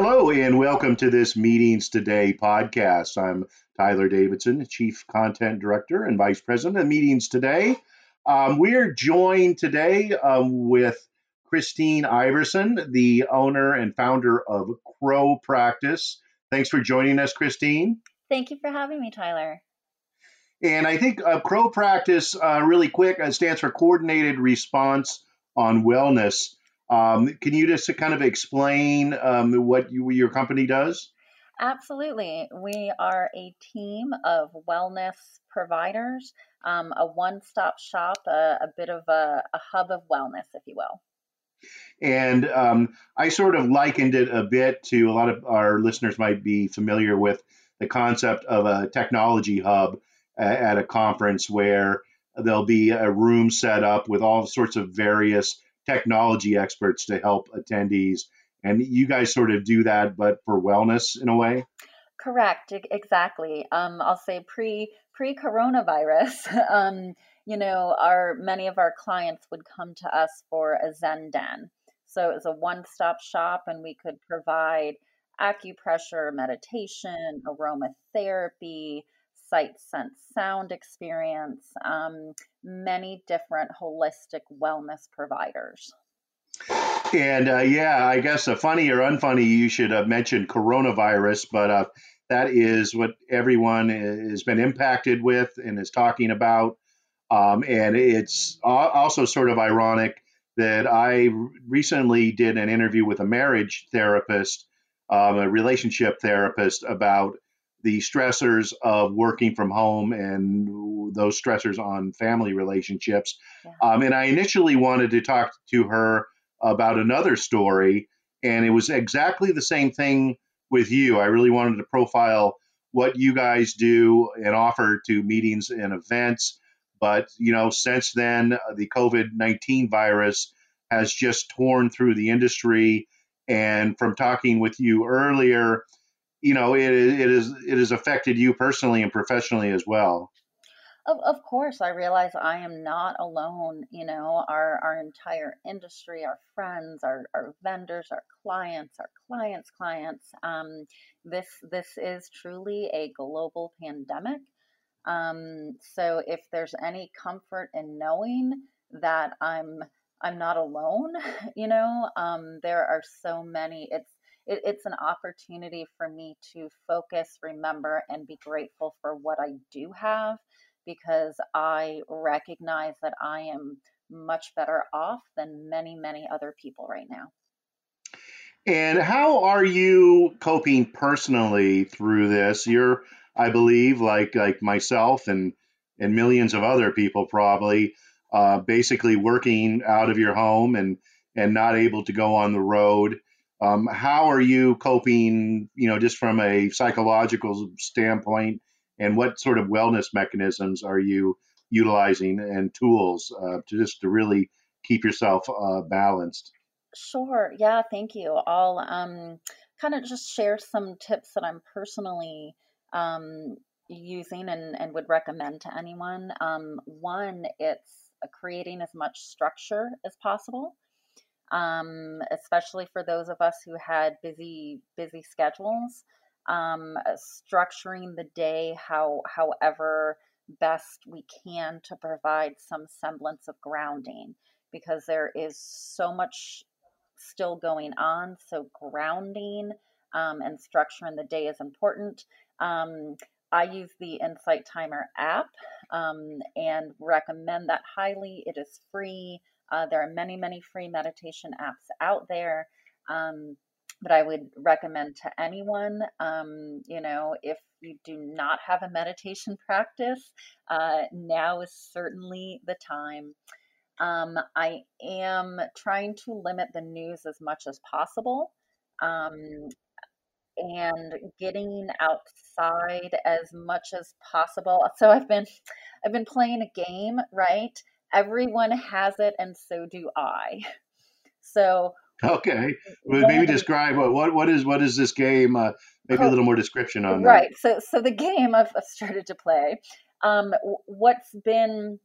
Hello, and welcome to this Meetings Today podcast. I'm Tyler Davidson, Chief Content Director and Vice President of Meetings Today. Um, we're joined today um, with Christine Iverson, the owner and founder of Crow Practice. Thanks for joining us, Christine. Thank you for having me, Tyler. And I think uh, Crow Practice, uh, really quick, uh, stands for Coordinated Response on Wellness. Um, can you just kind of explain um, what you, your company does? Absolutely. We are a team of wellness providers, um, a one stop shop, a, a bit of a, a, hub of wellness, if you will. And um, I sort of likened it a bit to a lot of our listeners might be familiar with the concept of a technology hub at a conference where there'll be a room set up with all sorts of various technology experts to help attendees. And you guys sort of do that, but for wellness in a way? Correct, exactly. Um, I'll say pre pre coronavirus. Um, you know, our many of our clients would come to us for a Zen Den. So it was a one stop shop, and we could provide acupressure, meditation, aromatherapy, sight, sense, sound experience, um, many different holistic wellness providers. And uh, yeah, I guess uh, funny or unfunny, you should have mentioned coronavirus, but uh, that is what everyone has been impacted with and is talking about. Um, and it's also sort of ironic that I recently did an interview with a marriage therapist, um, a relationship therapist, about the stressors of working from home and those stressors on family relationships. Yeah. Um, and I initially wanted to talk to her about another story, and it was exactly the same thing with you. I really wanted to profile what you guys do and offer to meetings and events. But, you know, since then, the COVID 19 virus has just torn through the industry. And from talking with you earlier, you know it, it is it has affected you personally and professionally as well. Of, of course i realize i am not alone you know our our entire industry our friends our, our vendors our clients our clients clients um, this this is truly a global pandemic. Um, so if there's any comfort in knowing that i'm i'm not alone you know um, there are so many it's it, it's an opportunity for me to focus, remember, and be grateful for what I do have because I recognize that I am much better off than many, many other people right now. And how are you coping personally through this? You're, I believe, like like myself and and millions of other people probably, uh, basically working out of your home and and not able to go on the road. Um, how are you coping, you know, just from a psychological standpoint, and what sort of wellness mechanisms are you utilizing and tools uh, to just to really keep yourself uh, balanced? Sure. Yeah. Thank you. I'll um, kind of just share some tips that I'm personally um, using and, and would recommend to anyone. Um, one, it's creating as much structure as possible um, especially for those of us who had busy busy schedules. Um, structuring the day how however best we can to provide some semblance of grounding because there is so much still going on. So grounding um, and structuring the day is important. Um, I use the Insight Timer app um, and recommend that highly. It is free. Uh, there are many, many free meditation apps out there. Um, but I would recommend to anyone, um, you know, if you do not have a meditation practice, uh, now is certainly the time. Um, I am trying to limit the news as much as possible. Um, and getting outside as much as possible. So I've been I've been playing a game, right? Everyone has it and so do i so okay well, maybe describe what, what what is what is this game uh, maybe a little more description on right that. so so the game I've, I've started to play um, what's been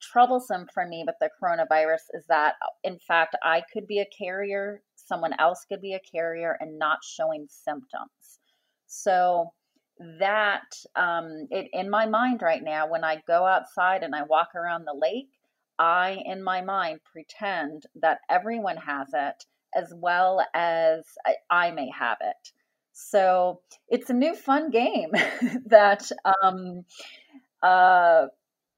troublesome for me with the coronavirus is that in fact i could be a carrier someone else could be a carrier and not showing symptoms. So that um, it in my mind right now, when I go outside and I walk around the lake, I in my mind pretend that everyone has it as well as I, may have it. So it's a new fun game that um, uh,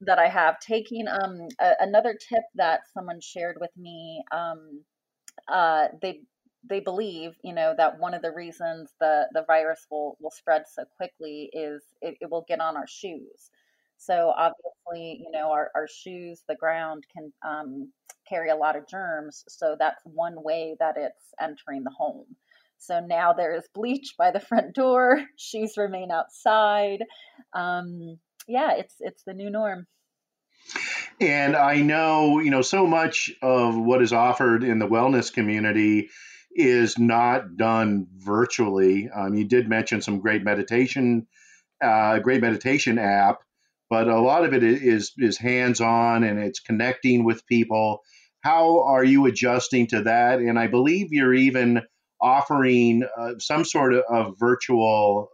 that I have. Taking um, a, another tip that someone shared with me. Um, uh, they they believe, you know, that one of the reasons the the virus will will spread so quickly is it, it will get on our shoes. So obviously, you know, our, our shoes, the ground can um, carry a lot of germs. So that's one way that it's entering the home. So now there is bleach by the front door. Shoes remain outside. Um, yeah, it's it's the new norm. And I know, you know, so much of what is offered in the wellness community is not done virtually. Um, you did mention some great meditation, uh, great meditation app, but a lot of it is is hands on and it's connecting with people. How are you adjusting to that? And I believe you're even offering uh, some sort of, of virtual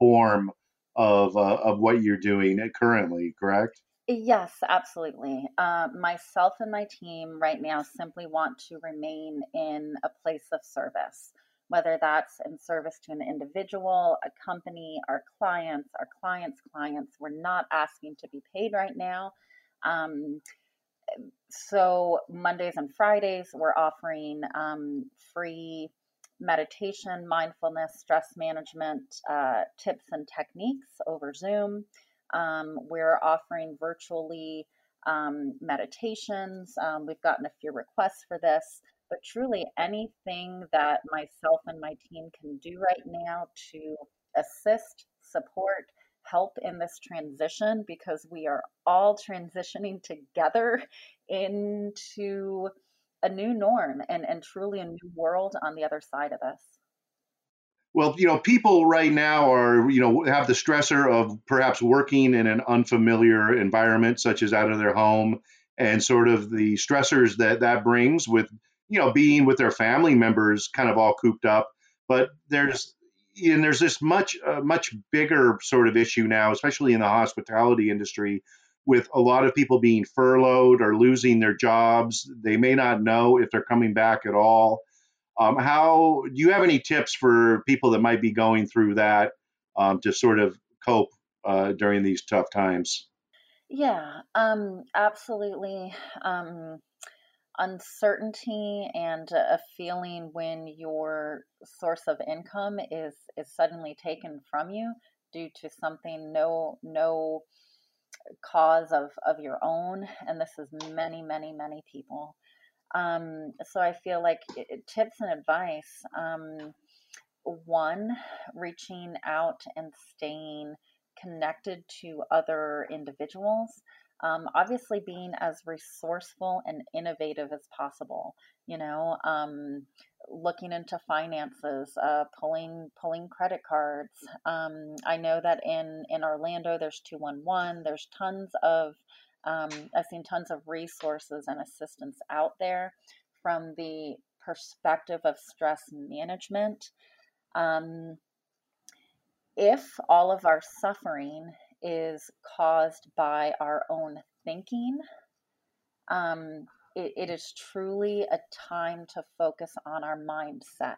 form of uh, of what you're doing currently, correct? Yes, absolutely. Uh, myself and my team right now simply want to remain in a place of service, whether that's in service to an individual, a company, our clients, our clients' clients. We're not asking to be paid right now. Um, so, Mondays and Fridays, we're offering um, free meditation, mindfulness, stress management uh, tips and techniques over Zoom. Um, we're offering virtually um, meditations. Um, we've gotten a few requests for this, but truly anything that myself and my team can do right now to assist, support, help in this transition because we are all transitioning together into a new norm and, and truly a new world on the other side of this. Well, you know, people right now are, you know, have the stressor of perhaps working in an unfamiliar environment, such as out of their home, and sort of the stressors that that brings with, you know, being with their family members kind of all cooped up. But there's, and there's this much, uh, much bigger sort of issue now, especially in the hospitality industry, with a lot of people being furloughed or losing their jobs. They may not know if they're coming back at all. Um, how do you have any tips for people that might be going through that um, to sort of cope uh, during these tough times? Yeah, um, absolutely. Um, uncertainty and a feeling when your source of income is is suddenly taken from you due to something no no cause of of your own and this is many many many people um, so I feel like tips and advice. Um, one, reaching out and staying connected to other individuals. Um, obviously, being as resourceful and innovative as possible. You know, um, looking into finances, uh, pulling pulling credit cards. Um, I know that in in Orlando, there's two one one. There's tons of um, I've seen tons of resources and assistance out there from the perspective of stress management. Um, if all of our suffering is caused by our own thinking, um, it, it is truly a time to focus on our mindset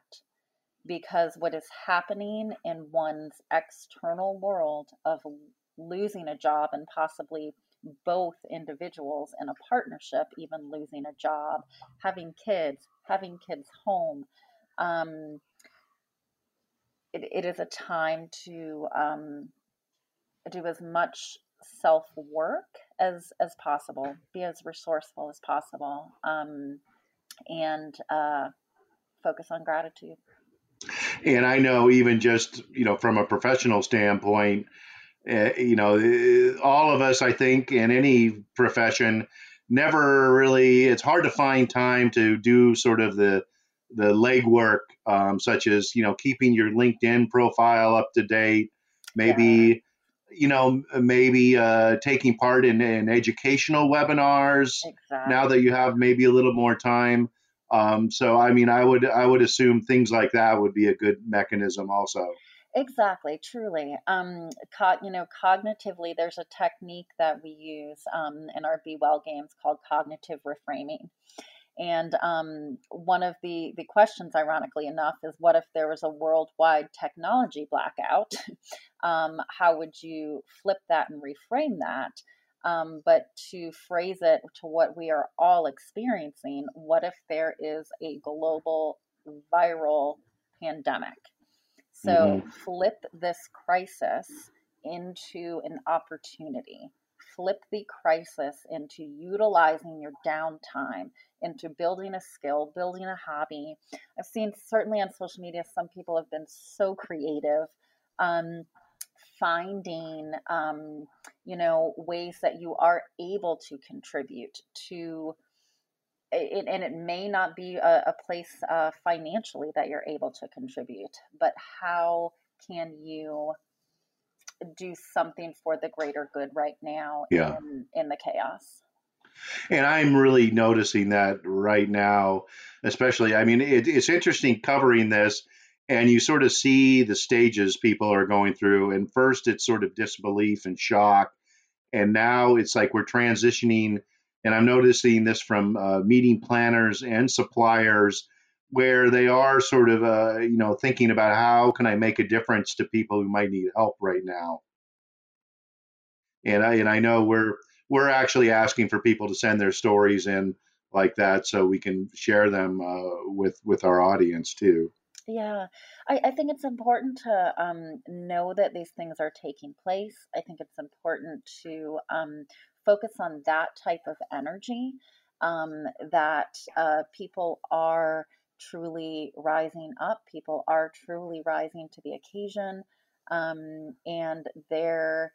because what is happening in one's external world of losing a job and possibly both individuals in a partnership, even losing a job, having kids, having kids home. Um, it, it is a time to um, do as much self work as as possible, be as resourceful as possible, um, and uh, focus on gratitude. And I know, even just you know, from a professional standpoint, uh, you know, uh, all of us, I think, in any profession, never really. It's hard to find time to do sort of the the legwork, um, such as you know, keeping your LinkedIn profile up to date, maybe. You know, maybe uh, taking part in, in educational webinars exactly. now that you have maybe a little more time. Um, so I mean, I would I would assume things like that would be a good mechanism also. Exactly, truly. Um, co- you know, cognitively, there's a technique that we use um, in our Be Well games called cognitive reframing. And um, one of the, the questions, ironically enough, is what if there was a worldwide technology blackout? um, how would you flip that and reframe that? Um, but to phrase it to what we are all experiencing, what if there is a global viral pandemic? So mm-hmm. flip this crisis into an opportunity. Flip the crisis into utilizing your downtime, into building a skill, building a hobby. I've seen certainly on social media, some people have been so creative. Um, finding um, you know ways that you are able to contribute to it, and it may not be a, a place uh, financially that you're able to contribute, but how can you do something for the greater good right now yeah. in, in the chaos? And I'm really noticing that right now, especially. I mean, it, it's interesting covering this, and you sort of see the stages people are going through. And first, it's sort of disbelief and shock. And now it's like we're transitioning and I'm noticing this from uh, meeting planners and suppliers where they are sort of, uh, you know, thinking about how can I make a difference to people who might need help right now. And I and I know we're we're actually asking for people to send their stories in like that so we can share them uh, with with our audience too. Yeah, I, I think it's important to um, know that these things are taking place. I think it's important to um, focus on that type of energy, um, that uh, people are truly rising up, people are truly rising to the occasion, um, and there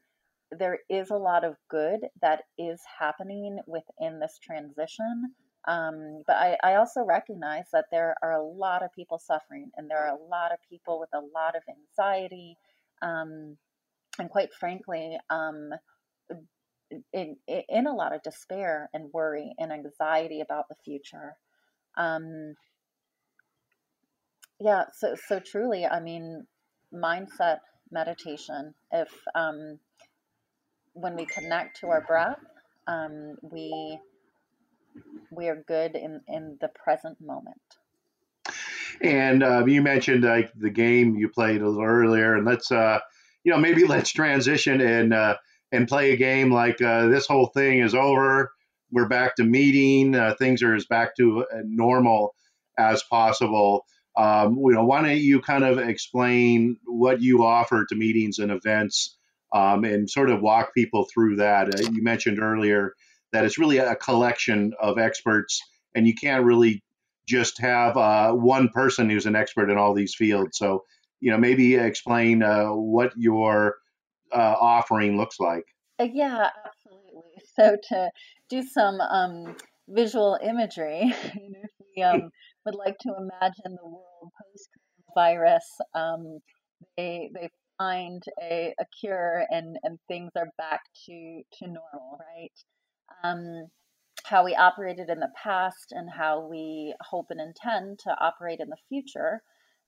there is a lot of good that is happening within this transition. Um, but I, I, also recognize that there are a lot of people suffering, and there are a lot of people with a lot of anxiety, um, and quite frankly, um, in, in a lot of despair and worry and anxiety about the future. Um, yeah, so so truly, I mean, mindset meditation. If um, when we connect to our breath, um, we we are good in in the present moment. And uh, you mentioned like the game you played a little earlier, and let's uh, you know maybe let's transition and uh, and play a game like uh, this whole thing is over. We're back to meeting. Uh, things are as back to uh, normal as possible. Um, you know, why don't you kind of explain what you offer to meetings and events, um, and sort of walk people through that? Uh, you mentioned earlier that it's really a collection of experts, and you can't really just have uh, one person who's an expert in all these fields. So, you know, maybe explain uh, what your uh, offering looks like. Uh, yeah, absolutely. So to do some um, visual imagery, if we um, would like to imagine the world post virus, um, they they find a, a cure and, and things are back to, to normal, right? Um, how we operated in the past and how we hope and intend to operate in the future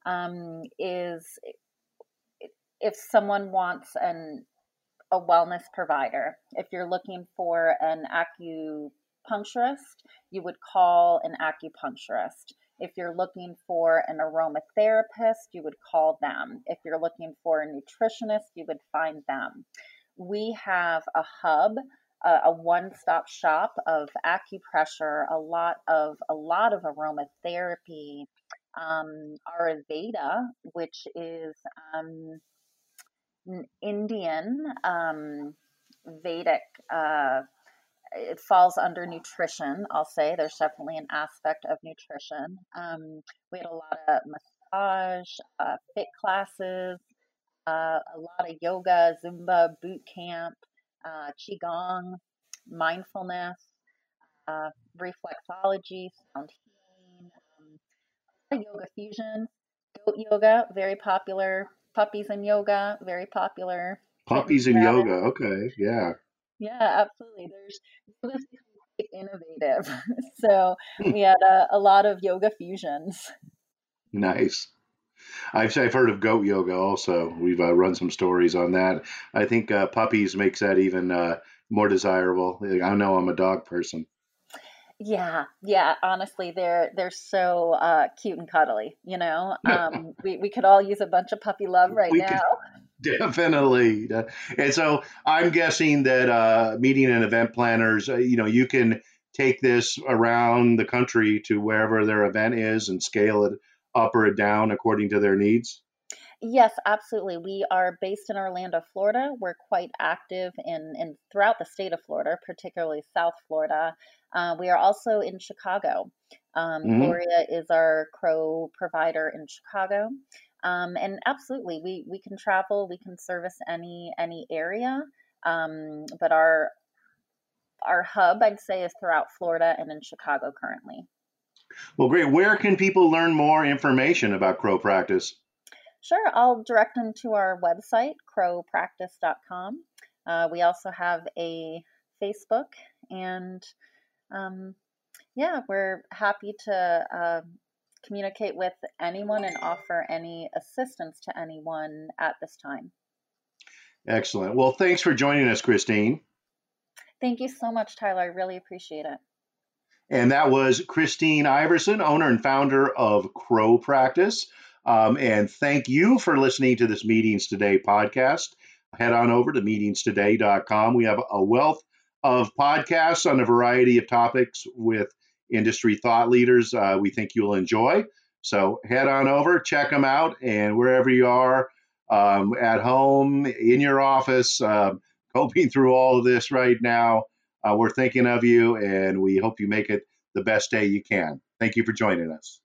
um, is if someone wants an a wellness provider, if you're looking for an acupuncturist, you would call an acupuncturist. If you're looking for an aromatherapist, you would call them. If you're looking for a nutritionist, you would find them. We have a hub, a, a one-stop shop of acupressure, a lot of a lot of aromatherapy, um, Ayurveda, which is um, Indian um, Vedic. Uh, it falls under nutrition. I'll say there's definitely an aspect of nutrition. Um, we had a lot of massage, uh, fit classes, uh, a lot of yoga, Zumba, boot camp, uh, qigong, mindfulness, uh, reflexology, sound healing, um, yoga fusion, goat yoga, very popular puppies and yoga, very popular. Puppies and yoga, okay, yeah. Yeah, absolutely. There's yoga's become innovative. so hmm. we had a, a lot of yoga fusions. Nice. I've, I've heard of goat yoga also. We've uh, run some stories on that. I think uh, puppies makes that even uh, more desirable. I know I'm a dog person. Yeah, yeah. Honestly, they're they're so uh, cute and cuddly. You know, um, we we could all use a bunch of puppy love right we now. definitely. And so I'm guessing that uh, meeting and event planners, uh, you know, you can take this around the country to wherever their event is and scale it up or down according to their needs. Yes, absolutely. We are based in Orlando, Florida. We're quite active in, in throughout the state of Florida, particularly South Florida. Uh, we are also in Chicago. Um, mm-hmm. Gloria is our crow provider in Chicago. Um, and absolutely, we, we can travel, we can service any any area. Um, but our our hub, I'd say, is throughout Florida and in Chicago currently. Well, great. Where can people learn more information about crow practice? Sure, I'll direct them to our website, crowpractice.com. Uh, we also have a Facebook, and um, yeah, we're happy to uh, communicate with anyone and offer any assistance to anyone at this time. Excellent. Well, thanks for joining us, Christine. Thank you so much, Tyler. I really appreciate it. And that was Christine Iverson, owner and founder of Crow Practice. Um, and thank you for listening to this Meetings Today podcast. Head on over to meetingstoday.com. We have a wealth of podcasts on a variety of topics with industry thought leaders uh, we think you'll enjoy. So head on over, check them out, and wherever you are, um, at home, in your office, uh, coping through all of this right now, uh, we're thinking of you, and we hope you make it the best day you can. Thank you for joining us.